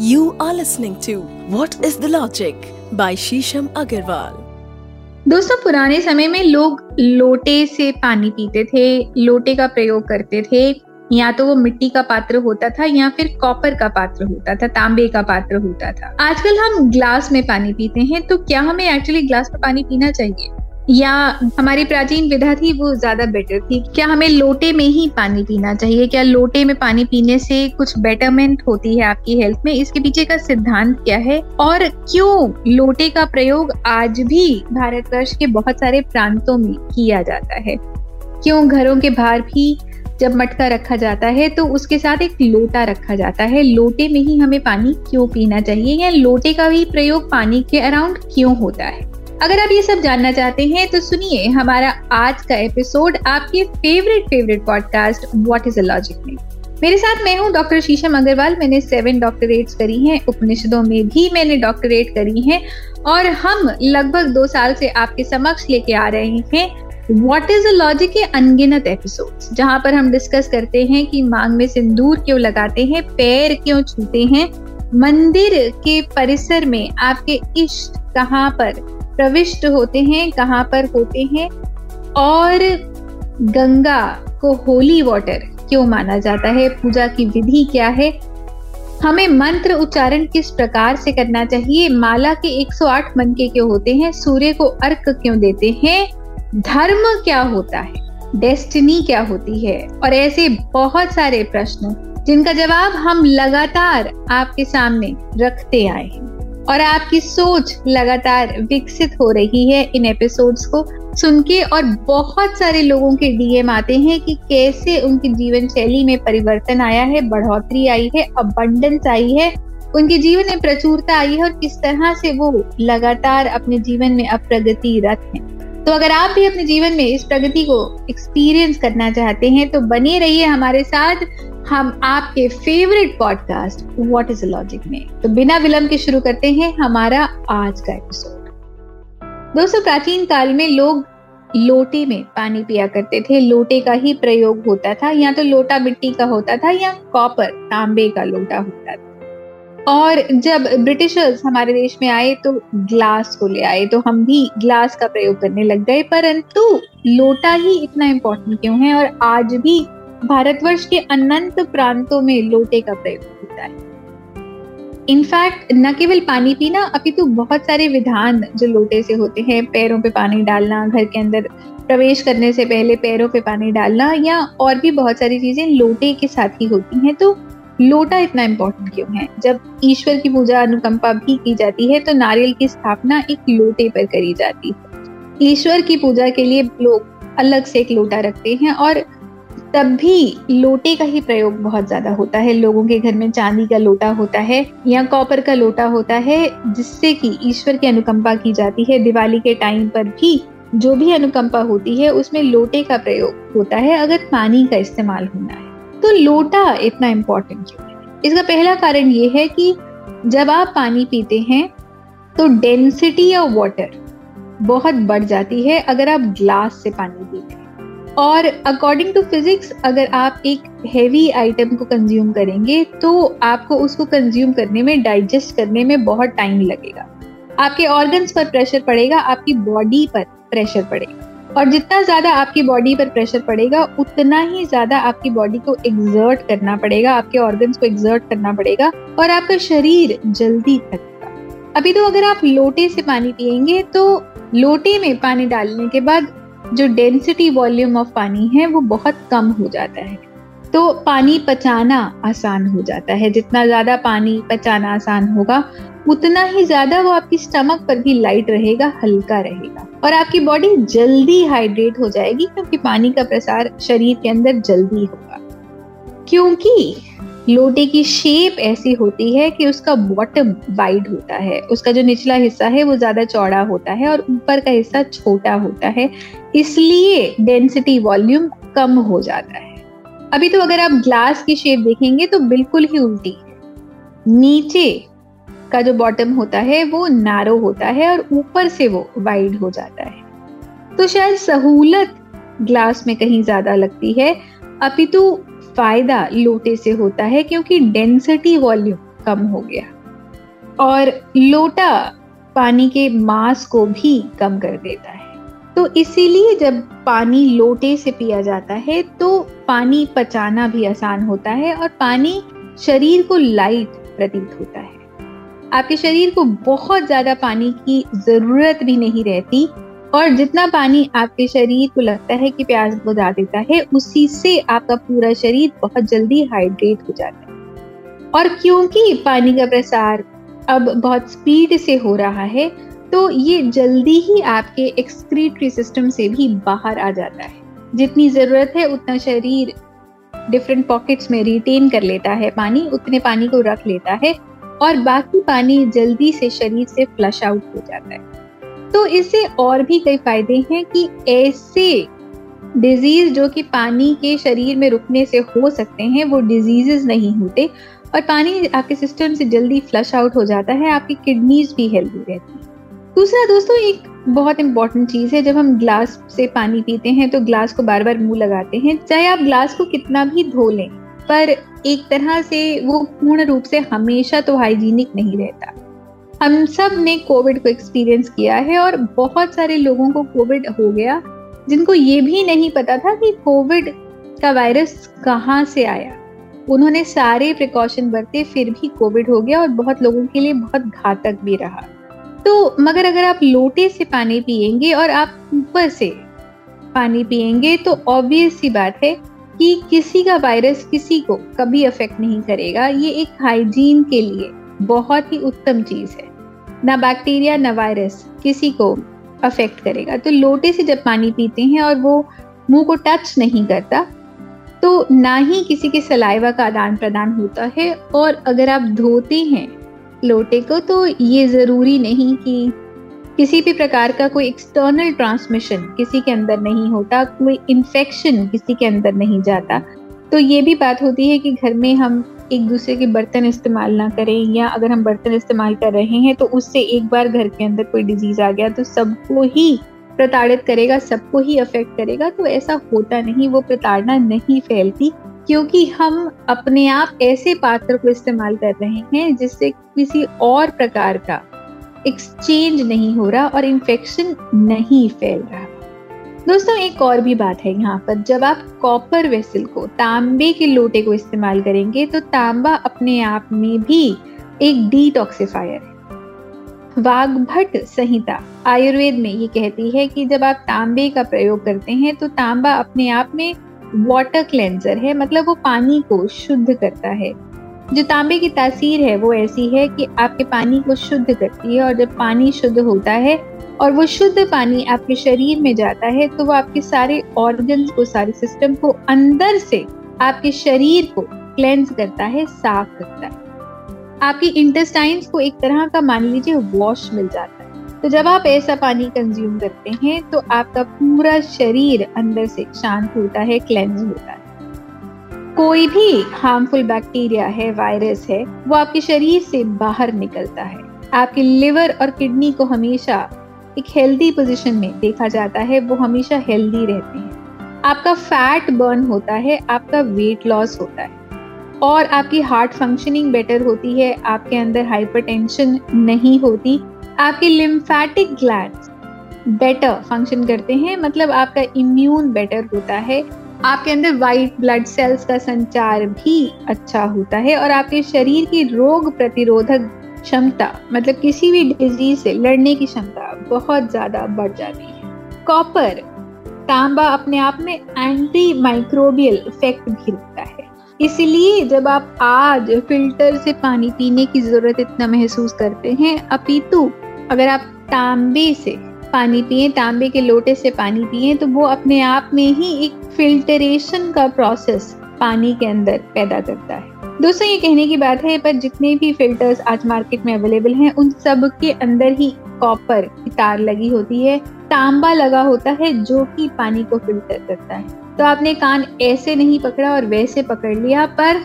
You are listening to What is the Logic by Shisham Agarwal. दोस्तों, पुराने समय में लोग लोटे से पानी पीते थे, लोटे का प्रयोग करते थे। या तो वो मिट्टी का पात्र होता था, या फिर कॉपर का पात्र होता था, तांबे का पात्र होता था। आजकल हम ग्लास में पानी पीते हैं तो क्या हमें एक्चुअली ग्लास में पानी पीना चाहिए? या हमारी प्राचीन विधा थी वो ज़्यादा बेटर थी। क्या हमें लोटे में ही पानी पीना चाहिए? क्या लोटे में पानी पीने से कुछ बेटरमेंट होती है आपकी हेल्थ में? इसके पीछे का सिद्धांत क्या है? और क्यों लोटे का प्रयोग आज भी भारतवर्ष के बहुत सारे प्रांतों में किया जाता है? क्यों घरों के बाहर भी जब मटका रखा जाता है तो उसके साथ एक लोटा रखा जाता है? लोटे में ही हमें पानी क्यों पीना चाहिए? या लोटे का भी प्रयोग पानी के अराउंड क्यों होता है? अगर आप ये सब जानना चाहते हैं तो सुनिए हमारा आज का एपिसोड आपके favourite favourite podcast what is a logic में। मेरे साथ मैं हूँ डॉक्टर शीशम अग्रवाल। मैंने सेवन डॉक्टरेट्स करी हैं। उपनिषदों में भी मैंने डॉक्टरेट करी हैं। और हम लगभग दो साल से आपके समक्ष लेके आ रहे हैं व्हाट इज़ अ लॉजिक के अनगिनत एपिसोड्स जहाँ पर हम डिस्कस करते हैं कि मांग में सिंदूर क्यों लगाते हैं, पैर क्यों छूते हैं, मंदिर के परिसर में आपके इष्ट कहाँ पर प्रविष्ट होते हैं, कहाँ पर होते हैं, और गंगा को होली वाटर क्यों माना जाता है, पूजा की विधि क्या है, हमें मंत्र उच्चारण किस प्रकार से करना चाहिए, माला के 108 मन के क्यों होते हैं, सूर्य को अर्क क्यों देते हैं, धर्म क्या होता है डेस्टिनी क्या होती है, और ऐसे बहुत सारे प्रश्न, जिनका जवाब हम लगातार आपके सामने रखते आए हैं। और आपकी सोच लगातार विकसित हो रही है इन एपिसोड्स को। सुन के और बहुत सारे लोगों के डीएम आते हैं कि कैसे उनकी जीवन शैली में परिवर्तन आया है, बढ़ोतरी आई है अबंडेंस आई है, उनके जीवन में प्रचुरता आई है और किस तरह से वो लगातार अपने जीवन में अब प्रगतिरत हैं। तो अगर आप भी अपने जीवन में इस प्रगति को एक्सपीरियंस करना चाहते हैं तो बने रहिए हमारे साथ हम आपके favourite podcast what is logic में। तो बिना विलंब के शुरू करते हैं हमारा आज का एपिसोड दोस्तों, प्राचीन काल में लोग लोटे में पानी पिया करते थे। लोटे का ही प्रयोग होता था, या तो लोटा मिट्टी का होता था, या कॉपर तांबे का लोटा होता था। और जब ब्रिटिशर्स हमारे देश में आए तो ग्लास को ले आए तो हम भी ग्लास का प्रयोग करने लग गए। परंतु लोटा ही इतना इम्पोर्टेंट क्यों है? और आज भी भारतवर्ष के अनंत प्रांतों में लोटे का प्रयोग होता है। इनफैक्ट न केवल पानी पीना अपितु तो बहुत सारे विधान जो लोटे से होते हैं, पैरों पे पानी डालना, घर के अंदर प्रवेश करने से पहले पैरों पे पानी डालना या और भी बहुत सारी चीज़ें लोटे के साथ ही होती हैं तो लोटा इतना इम्पोर्टेंट क्यों है? जब ईश्वर की पूजा अनुकंपा भी की जाती है तो नारियल की स्थापना एक लोटे पर करी जाती है। ईश्वर की पूजा के लिए लोग अलग से एक लोटा रखते हैं और तब भी लोटे का ही प्रयोग बहुत ज़्यादा होता है। लोगों के घर में चांदी का लोटा होता है या कॉपर का लोटा होता है, जिससे कि ईश्वर की अनुकंपा की जाती है। दिवाली के टाइम पर भी जो भी अनुकंपा होती है, उसमें लोटे का प्रयोग होता है, अगर पानी का इस्तेमाल होना है। तो लोटा इतना इम्पोर्टेंट क्यों है? इसका पहला कारण ये है कि जब आप पानी पीते हैं तो डेंसिटी ऑफ़ वाटर बहुत बढ़ जाती है। अगर आप ग्लास से पानी पीते हैं और अकॉर्डिंग टू फिजिक्स अगर आप एक हैवी आइटम को कंज्यूम करेंगे तो आपको उसको कंज्यूम करने में डाइजेस्ट करने में बहुत टाइम लगेगा। आपके ऑर्गन्स पर प्रेशर पड़ेगा, आपकी बॉडी पर प्रेशर पड़ेगा। और जितना ज़्यादा आपकी बॉडी पर प्रेशर पड़ेगा, उतना ही ज़्यादा आपकी बॉडी को एग्जर्ट करना पड़ेगा, आपके ऑर्गन्स को एग्जर्ट करना पड़ेगा, और आपका शरीर जल्दी थकेगा अभी तो अगर आप लोटे से पानी पियेंगे तो लोटे में पानी डालने के बाद जो डेंसिटी वॉल्यूम ऑफ़ पानी है, वो बहुत कम हो जाता है। तो पानी पचाना आसान हो जाता है। जितना ज़्यादा पानी पचाना आसान होगा, उतना ही ज़्यादा वो आपकी स्टमक पर भी लाइट रहेगा, हल्का रहेगा। और आपकी बॉडी जल्दी हाइड्रेट हो जाएगी, क्योंकि पानी का प्रसार शरीर के अंदर जल्दी होगा। क्योंकि लोटे की शेप ऐसी होती है कि उसका बॉटम वाइड होता है। उसका जो निचला हिस्सा है, वो ज़्यादा चौड़ा होता है और ऊपर का हिस्सा छोटा होता है। इसलिए डेंसिटी वॉल्यूम कम हो जाता है। अभी तो अगर आप ग्लास की शेप देखेंगे तो बिल्कुल ही उल्टी। नीचे का जो बॉटम होता है, वो नैरो होता है और ऊपर से वो वाइड हो जाता है। तो शायद सहूलत ग्लास में कहीं ज़्यादा लगती है। अपितु फ़ायदा लोटे से होता है क्योंकि डेंसिटी वॉल्यूम कम हो गया। और लोटा पानी के मास को भी कम कर देता है। तो इसीलिए जब पानी लोटे से पिया जाता है तो पानी पचाना भी आसान होता है और पानी शरीर को लाइट प्रतीत होता है। आपके शरीर को बहुत ज़्यादा पानी की ज़रूरत भी नहीं रहती और जितना पानी आपके शरीर को लगता है कि प्यास बुझा देता है, उसी से आपका पूरा शरीर बहुत जल्दी हाइड्रेट हो जाता है। और क्योंकि पानी का प्रसार अब बहुत स्पीड से हो रहा है तो ये जल्दी ही आपके एक्सक्रीटरी सिस्टम से भी बाहर आ जाता है। जितनी ज़रूरत है, उतना शरीर डिफरेंट पॉकेट्स में रिटेन कर लेता है पानी, उतने पानी को रख लेता है और बाकी पानी जल्दी से शरीर से फ्लश आउट हो जाता है। तो इससे और भी कई फ़ायदे हैं कि ऐसे डिज़ीज़ जो कि पानी के शरीर में रुकने से हो सकते हैं, वो डिजीजेस नहीं होते। और पानी आपके सिस्टम से जल्दी फ्लश आउट हो जाता है, आपकी किडनीज भी हेल्दी रहती है। दूसरा दोस्तों, एक बहुत इंपॉर्टेंट चीज़ है, जब हम ग्लास से पानी पीते हैं तो ग्लास को बार बार मुँह लगाते हैं। चाहे आप ग्लास को कितना भी धो लें, पर एक तरह से वो पूर्ण रूप से हमेशा तो हाइजीनिक नहीं रहता। हम सबने कोविड को एक्सपीरियंस किया है और बहुत सारे लोगों को कोविड हो गया, जिनको ये भी नहीं पता था कि कोविड का वायरस कहाँ से आया। उन्होंने सारे प्रिकॉशन बरते, फिर भी कोविड हो गया और बहुत लोगों के लिए बहुत घातक भी रहा। तो मगर अगर आप लोटे से पानी पियेंगे और आप ऊपर से पानी पियेंगे तो ऑब्वियस सी बात है कि किसी का वायरस किसी को कभी अफेक्ट नहीं करेगा। ये एक हाइजीन के लिए बहुत ही उत्तम चीज़ है। ना बैक्टीरिया ना वायरस किसी को अफेक्ट करेगा। तो लोटे से जब पानी पीते हैं और वो मुँह को टच नहीं करता तो ना ही किसी के सलाइवा का आदान प्रदान होता है और अगर आप धोते हैं लोटे को तो ये ज़रूरी नहीं कि किसी भी प्रकार का कोई एक्सटर्नल ट्रांसमिशन किसी के अंदर नहीं होता, कोई इन्फेक्शन किसी के अंदर नहीं जाता। तो ये भी बात होती है कि घर में हम एक दूसरे के बर्तन इस्तेमाल ना करें या अगर हम बर्तन इस्तेमाल कर रहे हैं तो उससे एक बार घर के अंदर कोई डिज़ीज़ आ गया तो सबको ही प्रताड़ित करेगा, सबको ही अफेक्ट करेगा तो ऐसा होता नहीं, वो प्रताड़ना नहीं फैलती क्योंकि हम अपने आप ऐसे पात्र को इस्तेमाल कर रहे हैं जिससे किसी और प्रकार का एक्सचेंज नहीं हो रहा और इन्फेक्शन नहीं फैल रहा। दोस्तों, एक और भी बात है यहाँ पर। जब आप कॉपर वेसल को तांबे के लोटे को इस्तेमाल करेंगे तो तांबा अपने आप में भी एक डिटॉक्सिफायर है। वाघभट संहिता आयुर्वेद में ये कहती है कि जब आप तांबे का प्रयोग करते हैं तो तांबा अपने आप में वाटर क्लेंजर है मतलब वो पानी को शुद्ध करता है। जो तांबे की तासीर है, वो ऐसी है कि आपके पानी को शुद्ध करती है और जब पानी शुद्ध होता है और वो शुद्ध पानी आपके शरीर में जाता है तो वो आपके सारे ऑर्गन्स को, सारे सिस्टम को अंदर से आपके शरीर को क्लेंज करता है, साफ़ करता है। आपकी इंटेस्टाइन्स को एक तरह का, मान लीजिए वॉश मिल जाता है। तो जब आप ऐसा पानी कंज्यूम करते हैं तो आपका पूरा शरीर अंदर से शांत होता है क्लेंज होता है। कोई भी हार्मफुल बैक्टीरिया है वायरस है, वो आपके शरीर से बाहर निकलता है। आपके लिवर और किडनी को हमेशा एक हेल्दी पोजीशन में देखा जाता है, वो हमेशा हेल्दी रहते हैं। आपका फैट बर्न होता है, आपका वेट लॉस होता है। और आपकी हार्ट फंक्शनिंग बेटर होती है, आपके अंदर हाइपरटेंशन नहीं होती, आपके लिम्फेटिक ग्लैंड्स बेटर फ़ंक्शन करते हैं मतलब आपका इम्यून बेटर होता है, आपके अंदर वाइट ब्लड सेल्स का संचार भी अच्छा होता है, और आपके शरीर की रोग प्रतिरोधक क्षमता मतलब किसी भी डिज़ीज़ से लड़ने की क्षमता बहुत ज़्यादा बढ़ जाती है। कॉपर तांबा अपने आप में एंटी माइक्रोबियल इफ़ेक्ट भी रखता है। इसलिए जब आप आज फ़िल्टर से पानी पीने की ज़रूरत इतना महसूस करते हैं, अपितु अगर आप तांबे से पानी पिए, तांबे के लोटे से पानी पिए तो वो अपने आप में ही एक फिल्टरेशन का प्रोसेस पानी के अंदर पैदा करता है। दोस्तों, ये कहने की बात है, पर जितने भी फिल्टर्स आज मार्केट में अवेलेबल हैं, उन सब के अंदर ही कॉपर की तार लगी होती है, तांबा लगा होता है, जो कि पानी को फ़िल्टर करता है। तो आपने कान ऐसे नहीं पकड़ा और वैसे पकड़ लिया, पर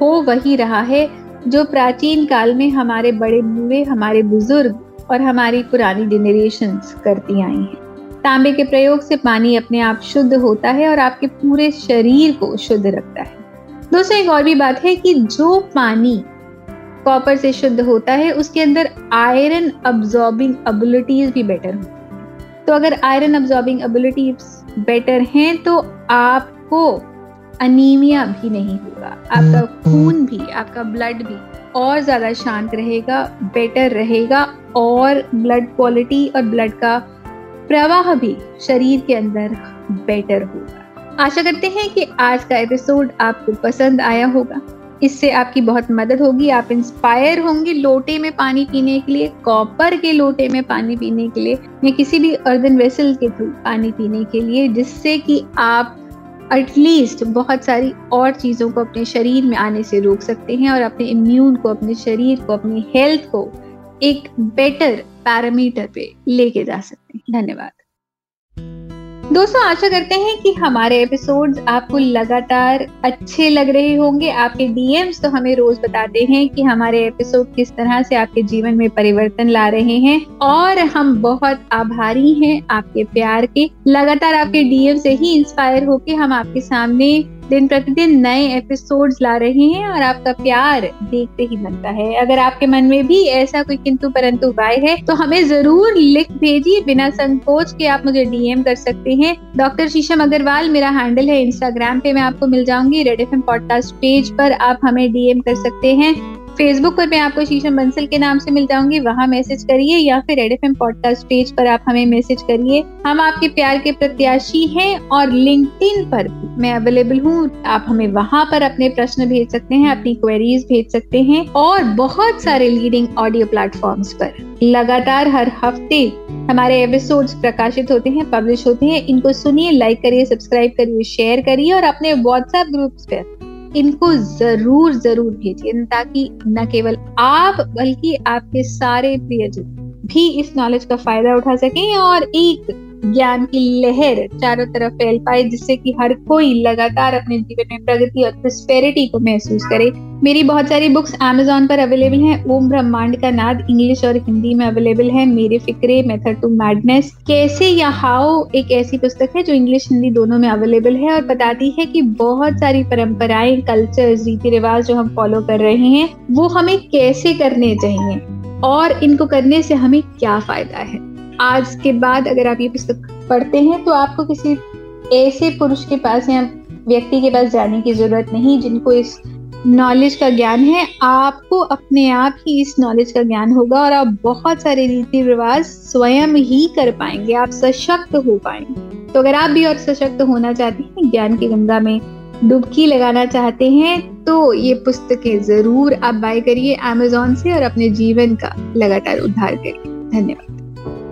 हो वही रहा है, जो प्राचीन काल में हमारे बड़े बूढ़े हमारे बुज़ुर्ग और हमारी पुरानी जनरेशन करती आई हैं। तांबे के प्रयोग से पानी अपने आप शुद्ध होता है और आपके पूरे शरीर को शुद्ध रखता है। दोस्तों एक और भी बात है कि जो पानी कॉपर से शुद्ध होता है उसके अंदर आयरन अब्जॉर्बिंग एबिलिटीज भी बेटर होती तो अगर आयरन अब्जॉर्बिंग एबिलिटीज बेटर हैं तो आपको अनीमिया भी नहीं होगा आपका खून भी आपका ब्लड भी और ज़्यादा शांत रहेगा बेटर रहेगा और ब्लड क्वालिटी और ब्लड का प्रवाह भी शरीर के अंदर बेटर होगा। आशा करते हैं कि आज का एपिसोड आपको पसंद आया होगा। इससे आपकी बहुत मदद होगी। आप इंस्पायर होंगे लोटे में पानी पीने के लिए कॉपर के लोटे में पानी पीने के लिए, या किसी भी अर्दन वेसल के थ्रू पानी पीने के लिए, जिससे कि आप एटलीस्ट बहुत सारी और चीज़ों को अपने शरीर में आने से रोक सकते हैं और अपने इम्यून को, अपने शरीर को, अपनी हेल्थ को एक बेटर पैरामीटर पे लेके जा सकते हैं। धन्यवाद। दोस्तों, आशा करते हैं कि हमारे एपिसोड्स आपको लगातार अच्छे लग रहे होंगे। आपके डीएम्स तो हमें रोज बताते हैं कि हमारे एपिसोड किस तरह से आपके जीवन में परिवर्तन ला रहे हैं। और हम बहुत आभारी हैं आपके प्यार के। लगातार आपके डीएम से ही इंस्पायर होके हम आपके सामने दिन प्रतिदिन नए एपिसोड्स ला रहे हैं और आपका प्यार देखते ही बनता है। अगर आपके मन में भी ऐसा कोई किंतु परंतु उपाय है तो हमें ज़रूर लिख भेजिए बिना संकोच के आप मुझे डीएम कर सकते हैं। डॉक्टर शीशम अग्रवाल, मेरा हैंडल है इंस्टाग्राम पे, मैं आपको मिल जाऊँगी। रेड एफएम पॉडकास्ट पेज पर आप हमें डीएम कर सकते हैं। फेसबुक पर मैं आपको शीशम बंसल के नाम से मिल जाऊँगी वहाँ मैसेज करिए या फिर रेड एफ़ पॉडकास्ट पेज पर आप हमें मैसेज करिए। हम आपके प्यार के प्रत्याशी हैं और लिंक्डइन पर मैं अवेलेबल हूँ। आप हमें वहाँ पर अपने प्रश्न भेज सकते हैं, अपनी क्वेरीज भेज सकते हैं और बहुत सारे लीडिंग ऑडियो प्लेटफॉर्म्स पर। लगातार हर हफ़्ते हमारे एपिसोड्स प्रकाशित होते हैं पब्लिश होते हैं। इनको सुनिए लाइक करिए सब्सक्राइब करिए शेयर करिए और अपने व्हाट्सएप ग्रुप्स पर इनको ज़रूर ज़रूर भेजिए ताकि न केवल आप, बल्कि आपके सारे प्रियजन भी इस नॉलेज का फ़ायदा उठा सकें और एक ज्ञान की लहर चारों तरफ़ फैल पाए, जिससे कि हर कोई लगातार अपने जीवन में प्रगति और प्रोस्पेरिटी को महसूस करे। मेरी बहुत सारी बुक्स अमेजोन पर अवेलेबल हैं। ओम ब्रह्मांड का नाद इंग्लिश और हिंदी में अवेलेबल है। मेरे फिक्रे, मेथड टू मैडनेस कैसे या हाउ एक ऐसी पुस्तक है जो इंग्लिश हिंदी दोनों में अवेलेबल है और बताती है कि बहुत सारी परंपराएँ कल्चर रीति रिवाज जो हम फॉलो कर रहे हैं, वो हमें कैसे करने चाहिए और इनको करने से हमें क्या फ़ायदा है? आज के बाद अगर आप ये पुस्तक पढ़ते हैं तो आपको किसी ऐसे पुरुष के पास या व्यक्ति के पास जाने की ज़रूरत नहीं जिनको इस नॉलेज का ज्ञान है। आपको अपने आप ही इस नॉलेज का ज्ञान होगा और आप बहुत सारे रीति रिवाज स्वयं ही कर पाएँगे। आप सशक्त हो पाएँगे। तो अगर आप भी और सशक्त होना चाहते हैं, ज्ञान की गंगा में डुबकी लगाना चाहते हैं तो ये पुस्तकें ज़रूर आप बाय करिए अमेजोन से और अपने जीवन का लगातार उद्धार करिए। धन्यवाद।